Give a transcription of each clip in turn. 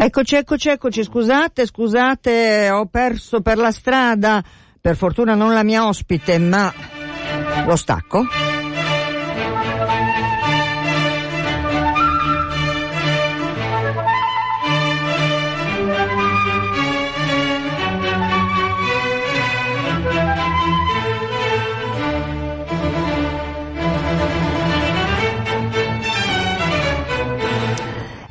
Eccoci, eccoci, eccoci, scusate, scusate, ho perso per la strada, per fortuna non la mia ospite, ma lo stacco.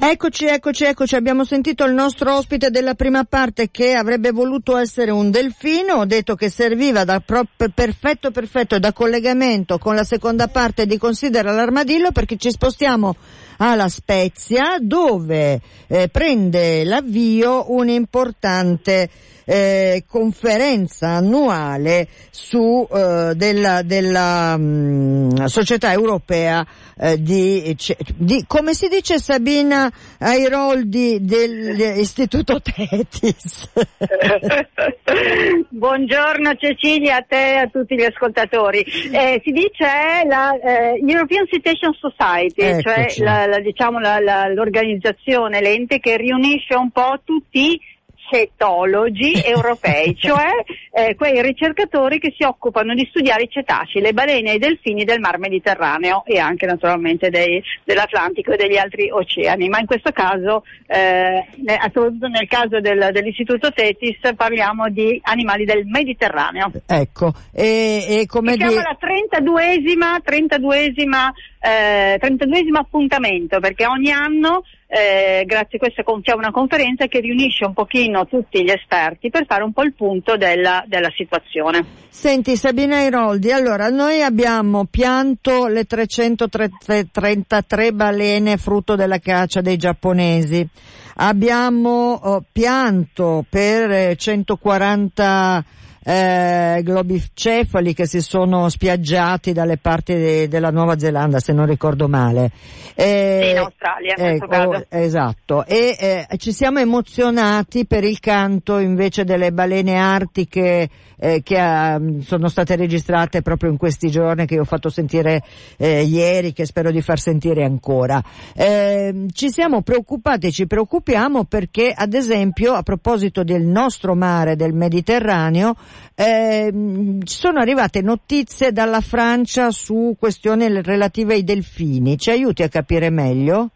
Eccoci, eccoci, eccoci, abbiamo sentito il nostro ospite della prima parte che avrebbe voluto essere un delfino, ho detto che serviva da pro- perfetto, perfetto da collegamento con la seconda parte di Considera l'armadillo perché ci spostiamo alla Spezia dove eh, prende l'avvio un importante eh, conferenza annuale su eh, della, della mh, mm, società europea eh, di, di, come si dice Sabina Airoldi dell'Istituto Tetis. Buongiorno Cecilia, a te e a tutti gli ascoltatori. Eh, si dice la eh, European Citation Society, Eccoci. cioè la, la, diciamo, la, l'organizzazione, l'ente che riunisce un po' tutti cetologi europei, cioè eh, quei ricercatori che si occupano di studiare i cetacei, le balene e i delfini del mar Mediterraneo e anche naturalmente dei, dell'Atlantico e degli altri oceani, ma in questo caso, eh, soprattutto nel caso del, dell'Istituto Tetis, parliamo di animali del Mediterraneo. Ecco, e, e come Siamo di... alla 32esima, 32esima, eh, 32esimo appuntamento perché ogni anno eh, grazie a questa c'è una conferenza che riunisce un pochino tutti gli esperti per fare un po' il punto della, della situazione. Senti Sabina Iroldi, allora noi abbiamo pianto le 333 balene frutto della caccia dei giapponesi, abbiamo oh, pianto per 140 eh, globicefali che si sono spiaggiati dalle parti de, della Nuova Zelanda, se non ricordo male. Eh, in Australia, in ecco, Esatto. E eh, ci siamo emozionati per il canto invece delle balene artiche eh, che uh, sono state registrate proprio in questi giorni che ho fatto sentire eh, ieri, che spero di far sentire ancora. Eh, ci siamo preoccupati e ci preoccupiamo perché, ad esempio, a proposito del nostro mare, del Mediterraneo, eh, sono arrivate notizie dalla Francia su questioni relative ai delfini. Ci aiuti a capire meglio?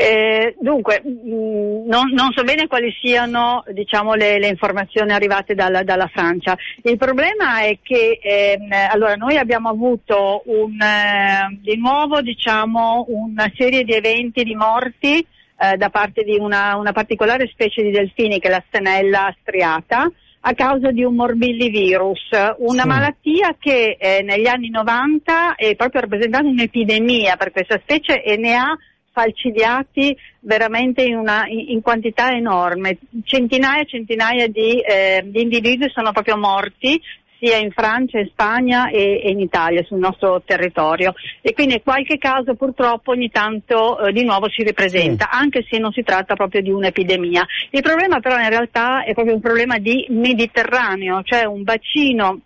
Eh, dunque, mh, mm, non, non, so bene quali siano diciamo, le, le, informazioni arrivate dalla, dalla, Francia. Il problema è che ehm, allora, noi abbiamo avuto un, eh, di nuovo diciamo, una serie di eventi di morti eh, da parte di una, una, particolare specie di delfini che è la stenella striata a causa di un morbillivirus, una sì. malattia che eh, negli anni 90 è proprio rappresentata un'epidemia per questa specie e ne ha falcidiati veramente in, una, in quantità enorme. Centinaia e centinaia di, eh, di individui sono proprio morti sia in Francia, in Spagna e, e, in Italia sul nostro territorio e quindi qualche caso purtroppo ogni tanto eh, di nuovo si ripresenta sì. anche se non si tratta proprio di un'epidemia. Il problema però in realtà è proprio un problema di Mediterraneo, cioè un bacino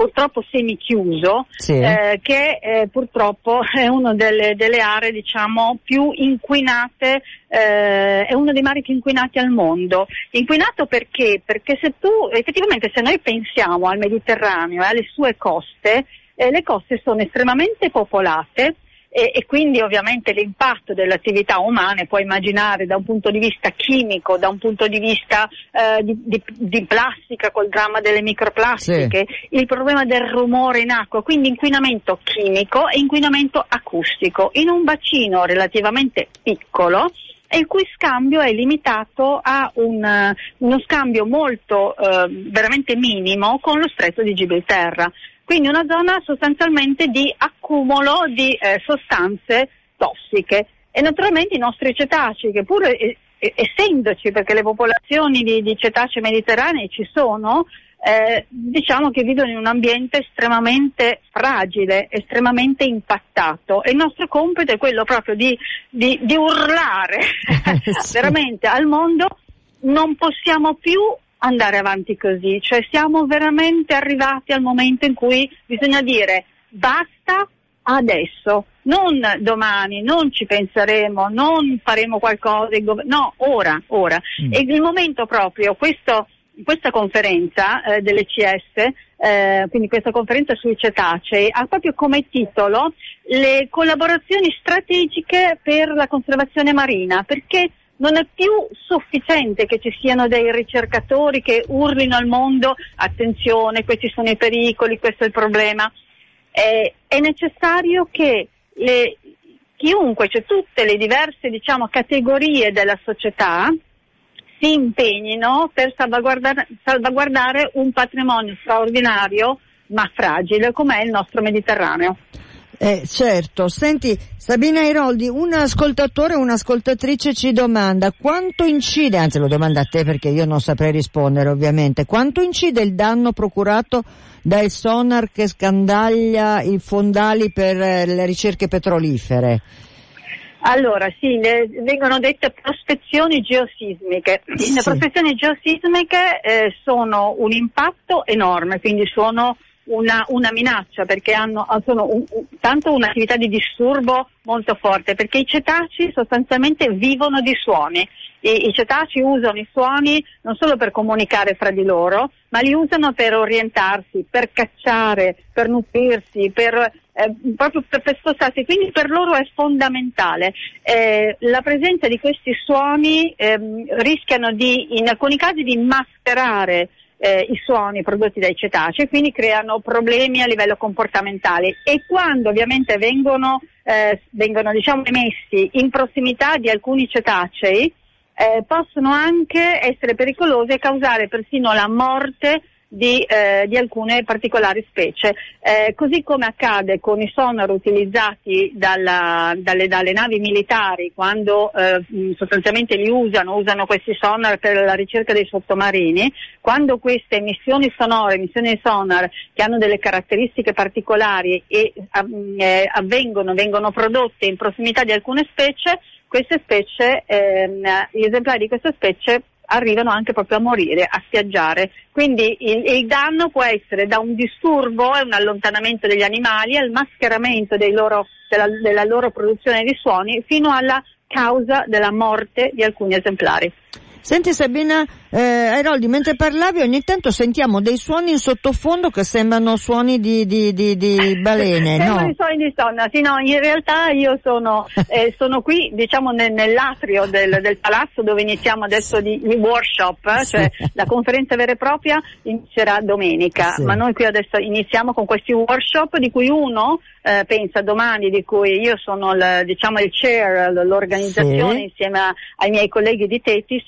purtroppo semichiuso, sì. eh, che eh, purtroppo è una delle, delle aree diciamo, più inquinate, eh, è uno dei mari più inquinati al mondo. Inquinato perché? Perché se tu, effettivamente se noi pensiamo al Mediterraneo e alle sue coste, eh, le coste sono estremamente popolate, e, e, quindi ovviamente l'impatto delle attività umane puoi immaginare da un punto di vista chimico, da un punto di vista eh, di, di, di, plastica col dramma delle microplastiche, sì. il problema del rumore in acqua, quindi inquinamento chimico e inquinamento acustico in un bacino relativamente piccolo e il cui scambio è limitato a un, uno scambio molto eh, veramente minimo con lo stretto di Gibilterra. Quindi una zona sostanzialmente di accumulo di eh, sostanze tossiche. E naturalmente i nostri cetacei, che pur eh, essendoci, perché le popolazioni di, di cetacei mediterranei ci sono, eh, diciamo che vivono in un ambiente estremamente fragile, estremamente impattato e il nostro compito è quello proprio di, di, di urlare sì. veramente al mondo non possiamo più andare avanti così, cioè siamo veramente arrivati al momento in cui bisogna dire basta adesso, non domani, non ci penseremo, non faremo qualcosa, no, ora, ora. Mm. E il momento proprio, questo, questa conferenza eh, dell'ECS, eh, quindi questa conferenza sui cetacei, ha proprio come titolo le collaborazioni strategiche per la conservazione marina, perché non è più sufficiente che ci siano dei ricercatori che urlino al mondo attenzione, questi sono i pericoli, questo è il problema. Eh, è necessario che le, chiunque, cioè tutte le diverse diciamo, categorie della società, si impegnino per salvaguardare, salvaguardare un patrimonio straordinario ma fragile come è il nostro Mediterraneo. Eh, certo, senti Sabina Iroldi, un ascoltatore o un'ascoltatrice ci domanda quanto incide, anzi lo domanda a te perché io non saprei rispondere ovviamente, quanto incide il danno procurato dai sonar che scandaglia i fondali per eh, le ricerche petrolifere? Allora, sì, le, vengono dette prospezioni geosismiche. Sì. Le prospezioni geosismiche eh, sono un impatto enorme, quindi sono una, una minaccia perché hanno, sono un, un, tanto un'attività di disturbo molto forte perché i cetacei sostanzialmente vivono di suoni. I, I, cetacei usano i suoni non solo per comunicare fra di loro, ma li usano per orientarsi, per cacciare, per nutrirsi, per, eh, proprio per, per, spostarsi. Quindi per loro è fondamentale. Eh, la presenza di questi suoni eh, rischiano di, in alcuni casi, di mascherare eh, i suoni prodotti dai cetacei, quindi creano problemi a livello comportamentale. E quando ovviamente vengono, eh, vengono diciamo, emessi in prossimità di alcuni cetacei eh, possono anche essere pericolosi e causare persino la morte di, eh, di alcune particolari specie. Eh, così come accade con i sonar utilizzati dalla, dalle, dalle, navi militari quando eh, sostanzialmente li usano, usano questi sonar per la ricerca dei sottomarini, quando queste emissioni sonore, emissioni sonar che hanno delle caratteristiche particolari e eh, avvengono, vengono prodotte in prossimità di alcune specie, queste specie, ehm, gli esemplari di queste specie arrivano anche proprio a morire, a spiaggiare. Quindi il, il danno può essere da un disturbo e un allontanamento degli animali al mascheramento loro, della, della loro produzione di suoni fino alla causa della morte di alcuni esemplari. Senti Sabina eh, Airoldi, mentre parlavi ogni tanto sentiamo dei suoni in sottofondo che sembrano suoni di, di, di, di balene, Sembrano no? suoni di sonna, sì no, in realtà io sono, eh, sono qui diciamo nel, nell'atrio del, del, palazzo dove iniziamo adesso di, di workshop, eh, sì. cioè la conferenza vera e propria inizierà domenica, sì. ma noi qui adesso iniziamo con questi workshop di cui uno eh, pensa domani, di cui io sono il, diciamo, il chair, l'organizzazione sì. insieme a, ai miei colleghi di Tetis,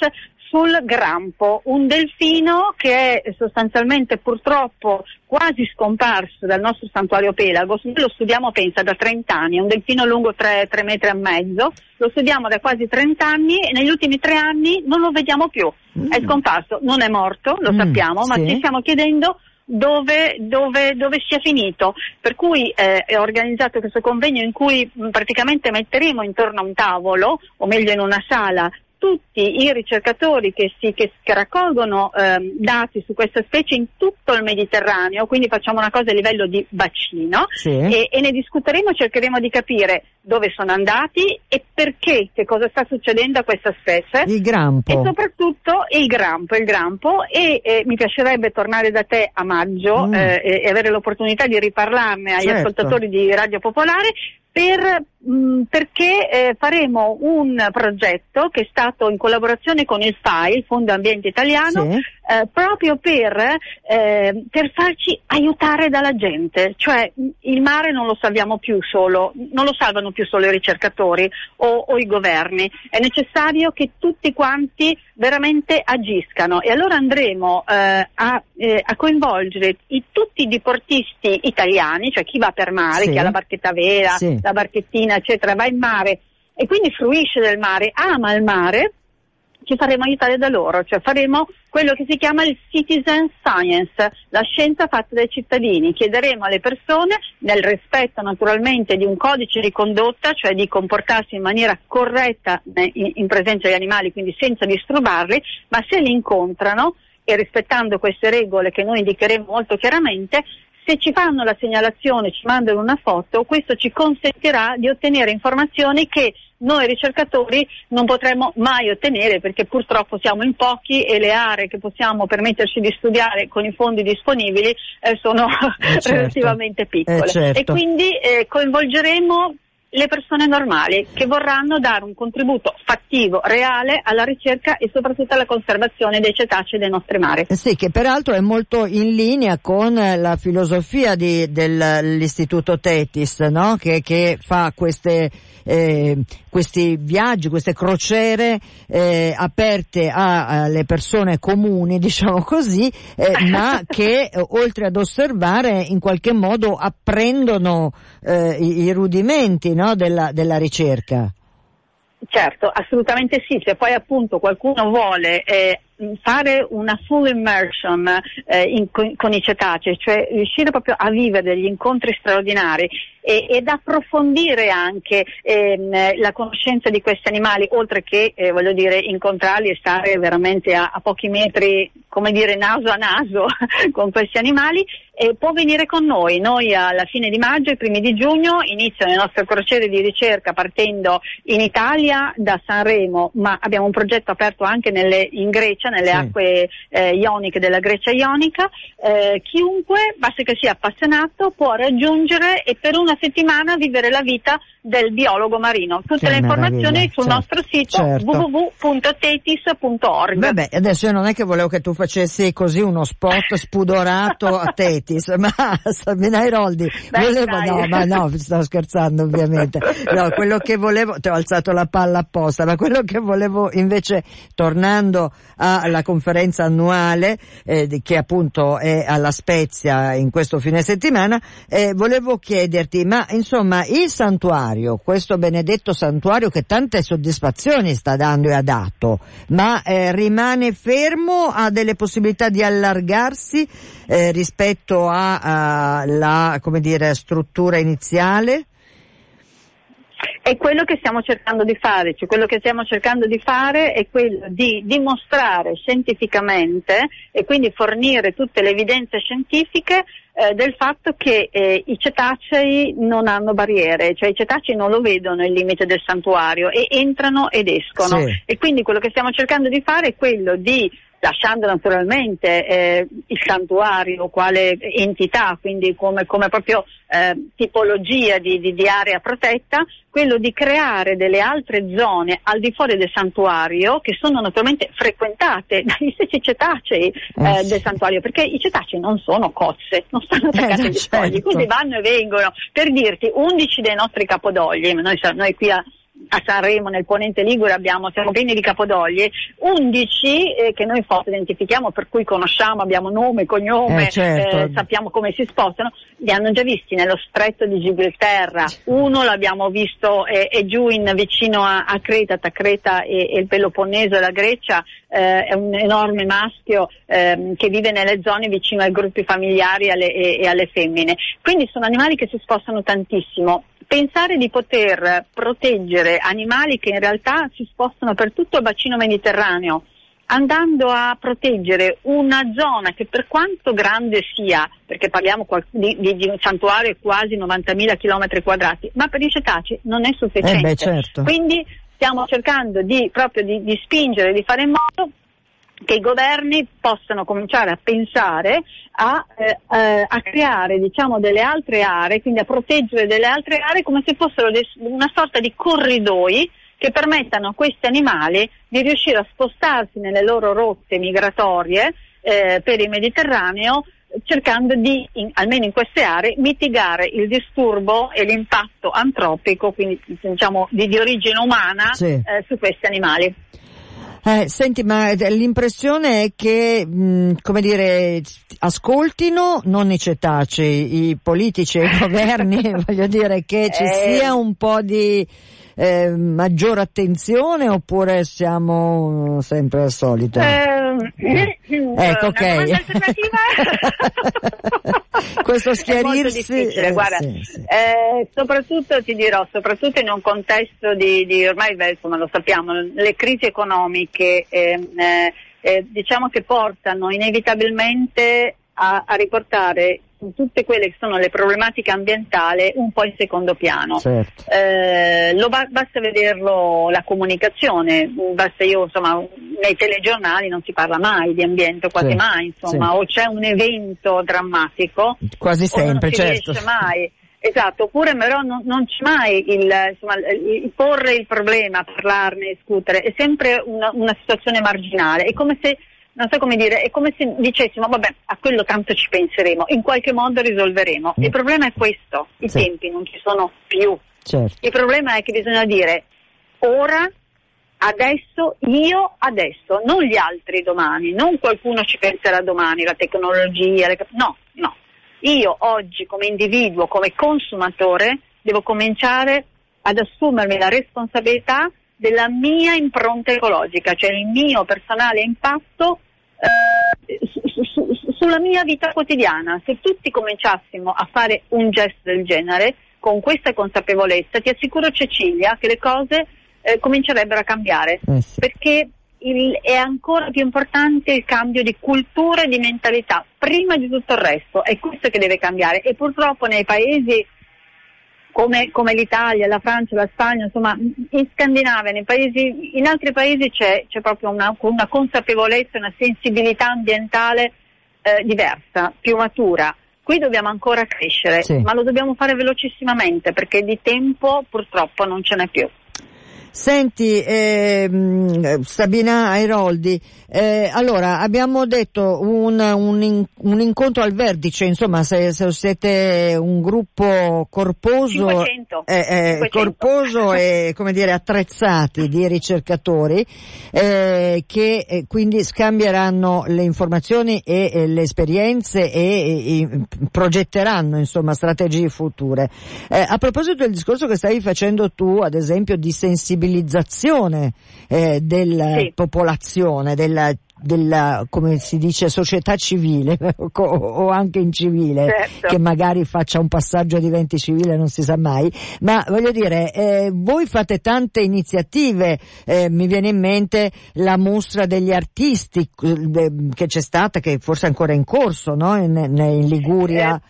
sul grampo, un delfino che è sostanzialmente purtroppo quasi scomparso dal nostro santuario pelago, lo studiamo pensa da 30 anni, è un delfino lungo 3, 3 metri e mezzo, lo studiamo da quasi 30 anni e negli ultimi tre anni non lo vediamo più, mm. è scomparso, non è morto, lo mm, sappiamo, ma ci stiamo chiedendo dove, dove, dove, sia finito. Per cui eh, è organizzato questo convegno in cui mh, praticamente metteremo intorno a un tavolo, o meglio in una sala, tutti i ricercatori che, si, che, raccolgono eh, dati su questa specie in tutto il Mediterraneo, quindi facciamo una cosa a livello di bacino sì. e, e, ne discuteremo, cercheremo di capire dove sono andati e perché, che cosa sta succedendo a questa specie. Il grampo. E soprattutto il grampo, il grampo e eh, mi piacerebbe tornare da te a maggio mm. eh, e avere l'opportunità di riparlarne agli certo. ascoltatori di Radio Popolare per, mh, mm, perché eh, faremo un progetto che è stato in collaborazione con il FAI, il Fondo Ambiente Italiano, sì. Eh, proprio per, eh, per, farci aiutare dalla gente, cioè il mare non lo salviamo più solo, non lo salvano più solo i ricercatori o, o i governi, è necessario che tutti quanti veramente agiscano e allora andremo eh, a, eh, a, coinvolgere i, tutti i diportisti italiani, cioè chi va per mare, sì. chi ha la barchetta vera, sì. la barchettina eccetera, va in mare e quindi fruisce del mare, ama il mare, ci faremo aiutare da loro, cioè faremo quello che si chiama il citizen science, la scienza fatta dai cittadini. Chiederemo alle persone, nel rispetto naturalmente di un codice di condotta, cioè di comportarsi in maniera corretta in presenza degli animali, quindi senza disturbarli, ma se li incontrano e rispettando queste regole che noi indicheremo molto chiaramente, Se ci fanno la segnalazione, ci mandano una foto, questo ci consentirà di ottenere informazioni che noi ricercatori non potremo mai ottenere perché purtroppo siamo in pochi e le aree che possiamo permetterci di studiare con i fondi disponibili eh, sono eh certo. relativamente piccole. Eh certo. E quindi eh, coinvolgeremo le persone normali che vorranno dare un contributo fattivo, reale alla ricerca e soprattutto alla conservazione dei cetacei dei nostri mari. Eh sì, che peraltro è molto in linea con la filosofia di, dell'Istituto Tetis, no? che, che, fa queste, eh, questi viaggi, queste crociere eh, aperte alle persone comuni, diciamo così, eh, ma che oltre ad osservare in qualche modo apprendono eh, i, i rudimenti no? della, della ricerca. Certo, assolutamente sì, se poi appunto qualcuno vuole eh, fare una full immersion eh, in, con, con, i cetacei, cioè riuscire proprio a vivere degli incontri straordinari e, ed approfondire anche ehm, la conoscenza di questi animali, oltre che eh, voglio dire incontrarli e stare veramente a, a, pochi metri, come dire naso a naso con questi animali, eh, può venire con noi. Noi alla fine di maggio e primi di giugno iniziano le nostre crociere di ricerca partendo in Italia da Sanremo, ma abbiamo un progetto aperto anche nelle, in Grecia, nelle sì. acque eh, ioniche della Grecia ionica. Eh, chiunque, basta che sia appassionato, può raggiungere e per una settimana vivere la vita del biologo marino. Tutte che le informazioni sul certo, nostro sito certo. www.tetis.org. Vabbè, adesso io non è che volevo che tu facessi così uno spot spudorato a Tetis, ma Sabina Iroldi, volevo, no, ma no, sto scherzando ovviamente. No, quello che volevo, ti ho alzato la palla apposta, ma quello che volevo invece, tornando alla conferenza annuale, eh, che appunto è alla Spezia in questo fine settimana, eh, volevo chiederti, ma insomma il santuario santuario, questo benedetto santuario che tante soddisfazioni sta dando e ha dato, ma eh, rimane fermo, ha delle possibilità di allargarsi eh, rispetto alla struttura iniziale? È quello che stiamo cercando di fare, cioè quello che stiamo cercando di fare è quello di dimostrare scientificamente e quindi fornire tutte le evidenze scientifiche eh, del fatto che eh, i cetacei non hanno barriere, cioè i cetacei non lo vedono il limite del santuario e entrano ed escono. Sì. E quindi quello che stiamo cercando di fare è quello di lasciando naturalmente eh, il santuario quale entità, quindi come, come proprio eh, tipologia di, di, di, area protetta, quello di creare delle altre zone al di fuori del santuario che sono naturalmente frequentate dagli stessi cetacei eh, eh del santuario, perché i cetacei non sono cozze, non stanno attaccati agli certo. scogli, quindi vanno e vengono. Per dirti, 11 dei nostri capodogli, noi, noi qui a a Sanremo nel Ponente Ligure abbiamo, siamo pieni di capodoglie, 11 eh, che noi forse identifichiamo, per cui conosciamo, abbiamo nome, cognome, eh, certo. eh, sappiamo come si spostano, li hanno già visti nello stretto di Gibilterra, uno l'abbiamo visto eh, è giù in, vicino a, a, Creta, tra Creta e, e il Peloponneso e la Grecia, eh, è un enorme maschio ehm, che vive nelle zone vicino ai gruppi familiari alle, e, e alle femmine. Quindi sono animali che si spostano tantissimo pensare di poter proteggere animali che in realtà si spostano per tutto il bacino mediterraneo, andando a proteggere una zona che per quanto grande sia, perché parliamo di, di, un santuario quasi 90.000 km quadrati, ma per i cetacei non è sufficiente. Eh beh, certo. Quindi stiamo cercando di, proprio di, di spingere, di fare in modo che i governi possano cominciare a pensare a, eh, eh, a creare diciamo, delle altre aree, quindi a proteggere delle altre aree come se fossero de- una sorta di corridoi che permettano a questi animali di riuscire a spostarsi nelle loro rotte migratorie eh, per il Mediterraneo cercando di, in, almeno in queste aree, mitigare il disturbo e l'impatto antropico, quindi diciamo di, di origine umana, sì. eh, su questi animali. Eh, senti, ma l'impressione è che, mh, come dire, ascoltino non i cetacei, i politici e i governi, voglio dire che ci eh. sia un po' di eh, maggiore attenzione oppure siamo sempre al solito? Eh, ecco, ok. Questo schiarirsi... Eh, Guarda, sì. Eh, soprattutto ti dirò, soprattutto in un contesto di, di ormai insomma, lo sappiamo, le crisi economiche ehm, eh, eh, diciamo che portano inevitabilmente a, a riportare tutte quelle che sono le problematiche ambientali un po' in secondo piano. Certo. Eh, lo ba- basta vederlo la comunicazione, basta io insomma nei telegiornali non si parla mai di ambiente, quasi Sì, mai insomma, sì. o c'è un evento drammatico Quasi o non sempre, si certo. riesce mai. Esatto, oppure però non, non c'è mai il, insomma, il- il porre il problema, parlarne, discutere, è sempre una, una situazione marginale, è come se, non so come dire, è come se dicessimo, vabbè, a quello tanto ci penseremo, in qualche modo risolveremo. Mm. Il problema è questo, i Sì. tempi non ci sono più. Certo. Il problema è che bisogna dire ora, adesso, io adesso, non gli altri domani, non qualcuno ci penserà domani, la tecnologia, le no, no. Io oggi come individuo, come consumatore, devo cominciare ad assumermi la responsabilità della mia impronta ecologica, cioè il mio personale impatto eh, su- su- su- sulla mia vita quotidiana. Se tutti cominciassimo a fare un gesto del genere, con questa consapevolezza, ti assicuro Cecilia che le cose eh, comincerebbero a cambiare, Eh sì. perché il- è ancora più importante il cambio di cultura e di mentalità, prima di tutto il resto, è questo che deve cambiare e purtroppo nei paesi come, come l'Italia, la Francia, la Spagna, insomma in Scandinavia, nei paesi, in altri paesi c'è, c'è proprio una, una consapevolezza, una sensibilità ambientale eh, diversa, più matura. Qui dobbiamo ancora crescere, Sì. ma lo dobbiamo fare velocissimamente perché di tempo purtroppo non ce n'è più. Senti, ehm, Sabina Airoldi, eh, allora abbiamo detto un, un, un incontro al vertice, insomma se, se siete un gruppo corposo, 500. eh, eh, 500. corposo e come dire attrezzati di ricercatori eh, che eh, quindi scambieranno le informazioni e, e le esperienze e, e- e progetteranno insomma strategie future. Eh, a proposito del discorso che stavi facendo tu, ad esempio, di sensibilizzazione eh, della Sì. popolazione, della, della, come si dice, società civile o, o anche incivile, Certo. che magari faccia un passaggio di diventi civile, non si sa mai, ma voglio dire, eh, voi fate tante iniziative, eh, mi viene in mente la mostra degli artisti eh, che c'è stata, che forse è ancora in corso, no? in, in Liguria.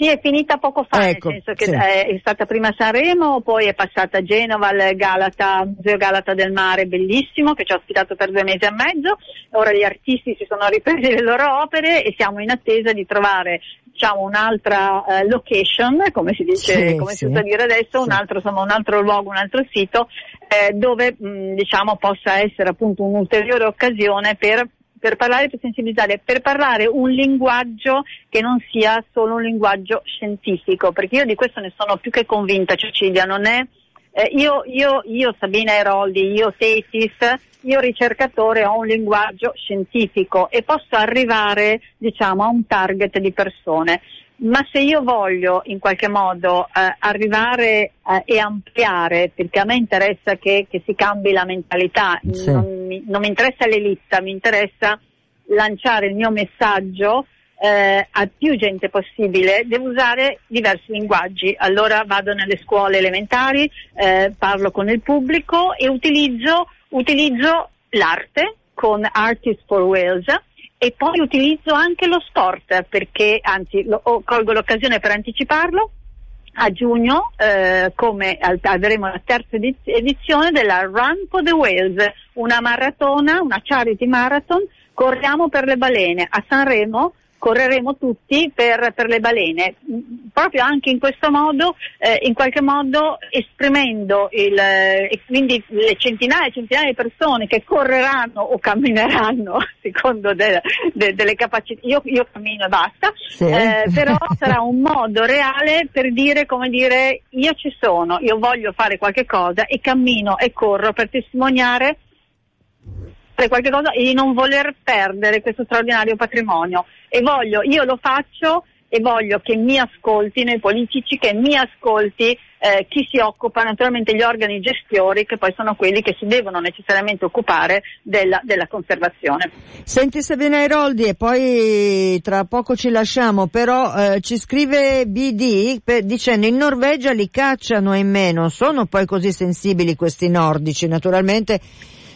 Sì, è finita poco fa, Ecco, nel senso che sì. eh, è stata prima Sanremo, poi è passata a Genova al Galata, Museo Galata del Mare, bellissimo, che ci ha ospitato per due mesi e mezzo. Ora gli artisti si sono ripresi le loro opere e siamo in attesa di trovare diciamo un'altra eh, location, come si dice, Sì, come sì. si usa dire adesso, un altro, insomma, un altro luogo, un altro sito, eh, dove mh, diciamo possa essere appunto un'ulteriore occasione per per parlare, per sensibilizzare, per parlare un linguaggio che non sia solo un linguaggio scientifico, perché io di questo ne sono più che convinta, Cecilia, non è eh, io, io, io Sabina Eroldi, io Tesis, io ricercatore ho un linguaggio scientifico e posso arrivare diciamo a un target di persone. Ma se io voglio in qualche modo eh, arrivare eh, e ampliare, perché a me interessa che, che si cambi la mentalità, Sì. non, mi, non mi interessa l'elita, mi interessa lanciare il mio messaggio eh, a più gente possibile, devo usare diversi linguaggi. Allora vado nelle scuole elementari, eh, parlo con il pubblico e utilizzo, utilizzo l'arte con Artists for Wales e poi utilizzo anche lo sport perché, anzi, lo- colgo l'occasione per anticiparlo. A giugno, eh, come avremo la terza ediz- edizione della Run for the Whales, una maratona, una charity marathon, corriamo per le balene. A Sanremo correremo tutti per, per le balene, proprio anche in questo modo, eh, in qualche modo esprimendo il, eh, e quindi le centinaia e centinaia di persone che correranno o cammineranno secondo de- de- delle capacità, io, io cammino e basta, Sì. eh, però sarà un modo reale per dire come dire io ci sono, io voglio fare qualche cosa e cammino e corro per testimoniare qualche cosa e di non voler perdere questo straordinario patrimonio. E voglio, io lo faccio e voglio che mi ascoltino i politici, che mi ascolti eh, chi si occupa, naturalmente gli organi gestori che poi sono quelli che si devono necessariamente occupare della, della conservazione. Senti Sabina Eroldi e poi tra poco ci lasciamo, però eh, ci scrive BD per- dicendo in Norvegia li cacciano e meno, sono poi così sensibili questi nordici, naturalmente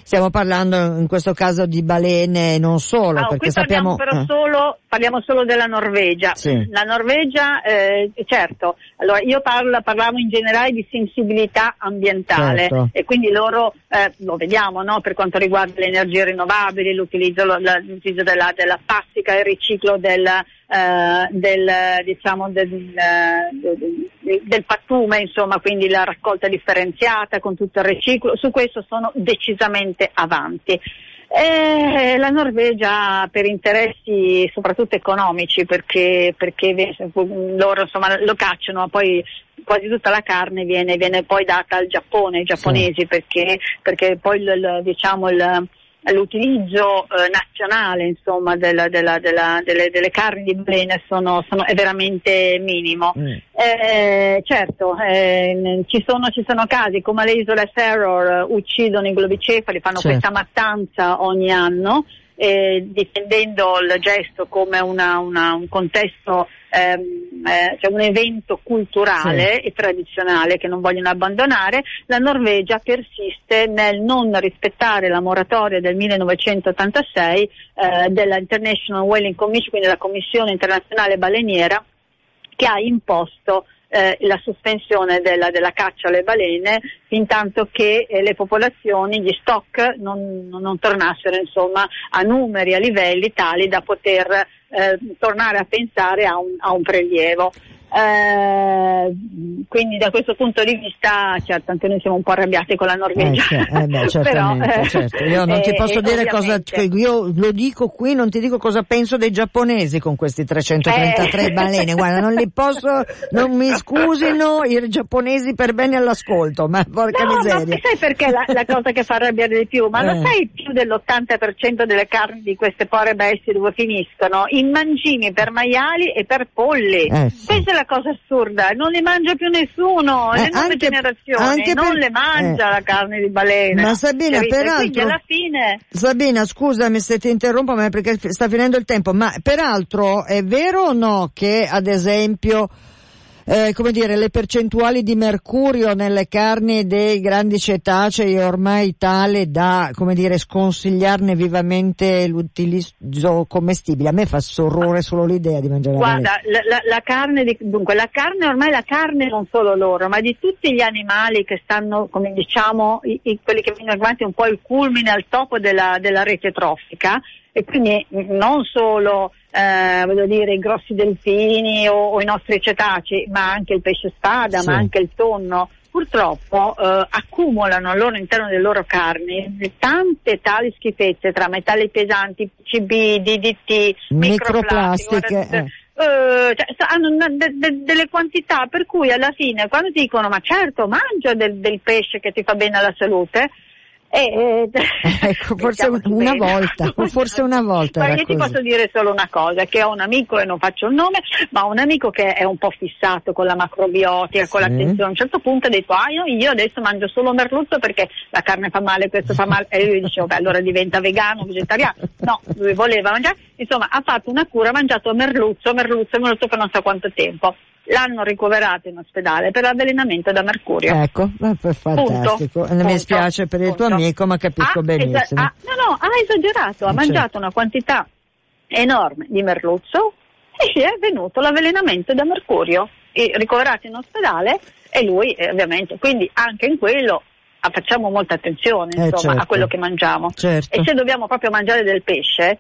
stiamo parlando in questo caso di balene non solo, ah, perché sappiamo... Però eh. solo, parliamo solo della Norvegia. Sì. La Norvegia, eh, certo, allora io parlo, parlavo in generale di sensibilità ambientale certo. e quindi loro, eh, lo vediamo, no? per quanto riguarda le energie rinnovabili, l'utilizzo, l'utilizzo della, della plastica, il riciclo del, eh, del, diciamo, del, del, del, pattume, insomma, quindi la raccolta differenziata con tutto il riciclo, su questo sono decisamente avanti. Eh, la Norvegia per interessi soprattutto economici perché, perché loro insomma, lo cacciano ma poi quasi tutta la carne viene, viene, poi data al Giappone, ai giapponesi sì. perché, perché, poi il, diciamo, il, l'utilizzo eh, nazionale insomma, della, della, della, delle, delle, carni di balena sono, sono, è veramente minimo. Mm. Eh, certo, eh, ci, sono, ci, sono, casi come alle isole Ferror uccidono i globicefali, fanno certo. questa mattanza ogni anno eh, difendendo il gesto come una, una, un contesto, ehm, eh, cioè un evento culturale sì. e tradizionale che non vogliono abbandonare, la Norvegia persiste nel non rispettare la moratoria del 1986 eh, della International Whaling Commission, quindi la Commissione internazionale baleniera, che ha imposto eh, la sospensione della, della, caccia alle balene fin tanto che eh, le popolazioni, gli stock non, non tornassero insomma, a numeri, a livelli tali da poter eh, tornare a pensare a un, a un prelievo. Eh, quindi da questo punto di vista, certo, anche noi siamo un po' arrabbiati con la Norvegia. Eh, eh beh, Però, eh, certo. Io non ti eh, posso dire cosa, io lo dico qui, non ti dico cosa penso dei giapponesi con questi 333 balene. Guarda, non li posso, non mi scusino i giapponesi per bene all'ascolto, ma porca no, miseria. Ma sai perché la, la, cosa che fa arrabbiare di più? Ma lo sai più dell'80% delle carni di queste povere bestie dove finiscono? In mangimi per maiali e per polli. Sì. Questa è la cosa assurda, non le mangia più nessuno, eh, le nuove anche, generazioni anche non per... le mangia eh. la carne di balena. Ma Sabina, Capite? peraltro, alla fine... Sabina, scusami se ti interrompo, ma perché sta finendo il tempo, ma peraltro è vero o no che ad esempio eh, come dire, le percentuali di mercurio nelle carni dei grandi cetacei è ormai tale da, come dire, sconsigliarne vivamente l'utilizzo commestibile. A me fa sorrore solo l'idea di mangiare Guarda, la, la, la, carne, di, dunque, la carne, ormai la carne non solo loro, ma di tutti gli animali che stanno, come diciamo, i, i, quelli che vengono avanti un po' il culmine al topo della, della rete trofica, e quindi non solo eh, voglio dire, i grossi delfini o, o, i nostri cetacei, ma anche il pesce spada, sì. ma anche il tonno, purtroppo eh, accumulano all'interno delle loro carni tante tali schifezze tra metalli pesanti, CB, DDT, microplastiche. Eh. Uh, cioè, hanno de, de, delle quantità per cui alla fine quando ti dicono ma certo mangia del, del pesce che ti fa bene alla salute eh, ecco, forse una volta, forse una volta. Ma io ti posso dire solo una cosa, che ho un amico, e non faccio il nome, ma ho un amico che è un po' fissato con la macrobiotica, sì. con l'attenzione. A un certo punto ha detto, ah, io, io, adesso mangio solo merluzzo perché la carne fa male, questo fa male. E lui dicevo, beh, allora diventa vegano, vegetariano. No, lui voleva mangiare. Insomma, ha fatto una cura, ha mangiato merluzzo, merluzzo, merluzzo per non so quanto tempo l'hanno ricoverato in ospedale per avvelenamento da mercurio. Ecco, fantastico. Punto. Mi spiace per il Punto. tuo amico, ma capisco ah, benissimo. Esa- ah, no, no, ha esagerato, ha certo. mangiato una quantità enorme di merluzzo e gli è venuto l'avvelenamento da mercurio. E ricoverato in ospedale e lui eh, ovviamente, quindi anche in quello ah, facciamo molta attenzione eh, insomma, certo. a quello che mangiamo. Certo. E se dobbiamo proprio mangiare del pesce,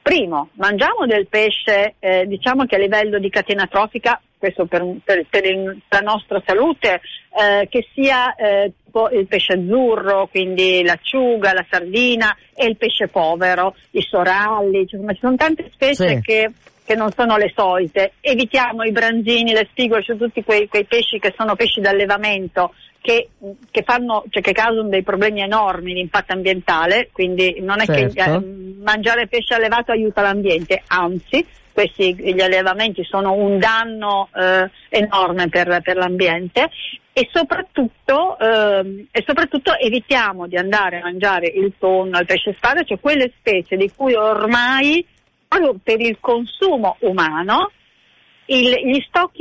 primo, mangiamo del pesce, eh, diciamo che a livello di catena trofica questo per, per, per il, la nostra salute, eh, che sia eh, il pesce azzurro, quindi l'acciuga, la sardina e il pesce povero, i soralli, cioè, ci sono tante specie sì. che, che, non sono le solite. Evitiamo i branzini, le spigole, cioè tutti quei, quei pesci che sono pesci d'allevamento che, che, fanno, cioè che causano dei problemi enormi di impatto ambientale, quindi non è certo. che eh, mangiare pesce allevato aiuta l'ambiente, anzi questi gli allevamenti sono un danno eh, enorme per, per, l'ambiente e soprattutto, eh, e soprattutto, evitiamo di andare a mangiare il tonno, il pesce spada, cioè quelle specie di cui ormai proprio per il consumo umano il, gli stock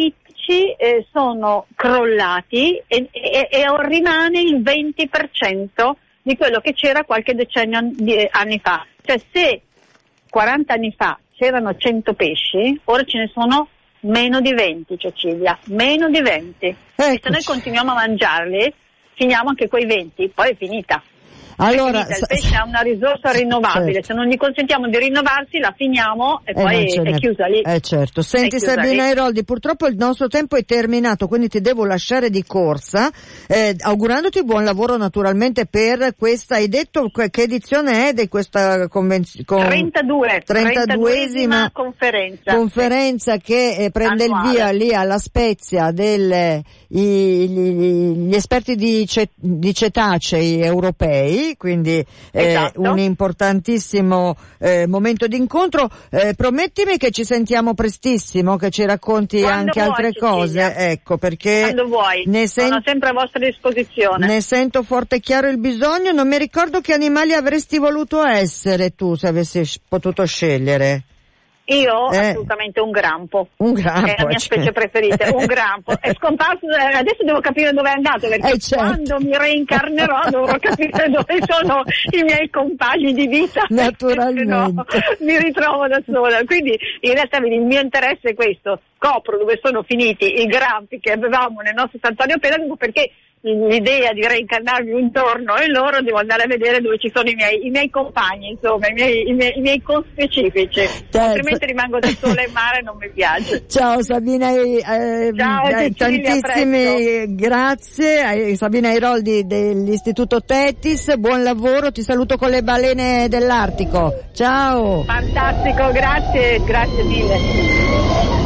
ittici eh, sono crollati e, e, e rimane il 20% di quello che c'era qualche decennio di anni fa. Cioè se 40 anni fa c'erano 100 pesci, ora ce ne sono meno di 20, Cecilia, meno di 20. Eccoci. E se noi continuiamo a mangiarli, finiamo anche quei 20, poi è finita. Allora, il pesce ha una risorsa rinnovabile, certo. se non gli consentiamo di rinnovarsi la finiamo e eh poi è chiusa lì. Eh certo. Senti Sabina Eroldi, purtroppo il nostro tempo è terminato, quindi ti devo lasciare di corsa, eh, augurandoti buon lavoro naturalmente per questa, hai detto che edizione è di questa convenzione? Con... 32, 32esima conferenza. Conferenza che eh, prende Annuale. il via lì alla Spezia delle, i, gli, gli, esperti di, cet, di cetacei europei quindi eh, esatto. un importantissimo eh, momento d'incontro. Eh, promettimi che ci sentiamo prestissimo, che ci racconti Quando anche vuoi, altre cose. Ecco, perché ne sen- sono sempre a vostra disposizione. Ne sento forte e chiaro il bisogno, non mi ricordo che animali avresti voluto essere tu se avessi potuto scegliere. Io eh. assolutamente un grampo. Un grampo. È la mia cioè. specie preferita, un grampo. È scomparso, eh, adesso devo capire dove è andato, perché eh certo. quando mi reincarnerò dovrò capire dove sono i miei compagni di vita. Naturalmente. No, mi ritrovo da sola. Quindi in realtà il mio interesse è questo. Scopro dove sono finiti i grampi che avevamo nel nostro santuario pedagogo perché l'idea di reincarnarmi un giorno e loro devo andare a vedere dove ci sono i miei, i miei compagni, insomma, i miei, i miei, i miei conspecifici. Certo. Altrimenti rimango da sola in mare e non mi piace. Ciao Sabina, eh, Ciao, eh, tantissime grazie. Eh, Sabina Iroldi dell'Istituto Tetis, buon lavoro, ti saluto con le balene dell'Artico. Ciao. Fantastico, grazie, grazie mille.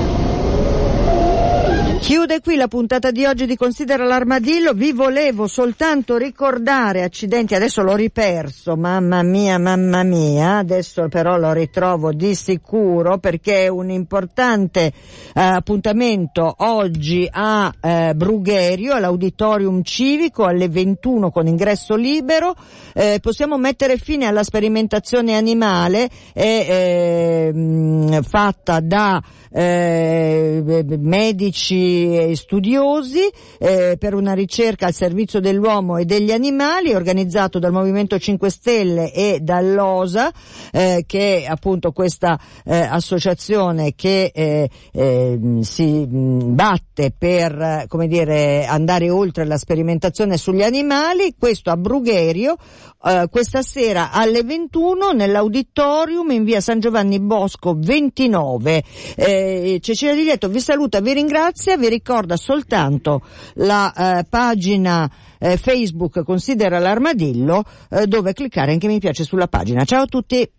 Chiude qui la puntata di oggi di Considera l'armadillo. Vi volevo soltanto ricordare, accidenti, adesso l'ho riperso, mamma mia, mamma mia, adesso però lo ritrovo di sicuro perché è un importante eh, appuntamento oggi a eh, Brugherio, all'auditorium civico alle 21 con ingresso libero. Eh, possiamo mettere fine alla sperimentazione animale ehm, fatta da eh, medici studiosi eh, per una ricerca al servizio dell'uomo e degli animali organizzato dal Movimento 5 Stelle e dall'OSA eh, che è appunto questa eh, associazione che eh, eh, si batte per come dire andare oltre la sperimentazione sugli animali. Questo a Brugherio questa sera alle 21 nell'auditorium in via San Giovanni Bosco 29 eh, Cecilia Di vi saluta, vi ringrazia, vi ricorda soltanto la eh, pagina eh, Facebook Considera l'armadillo eh, dove cliccare anche mi piace sulla pagina. Ciao a tutti!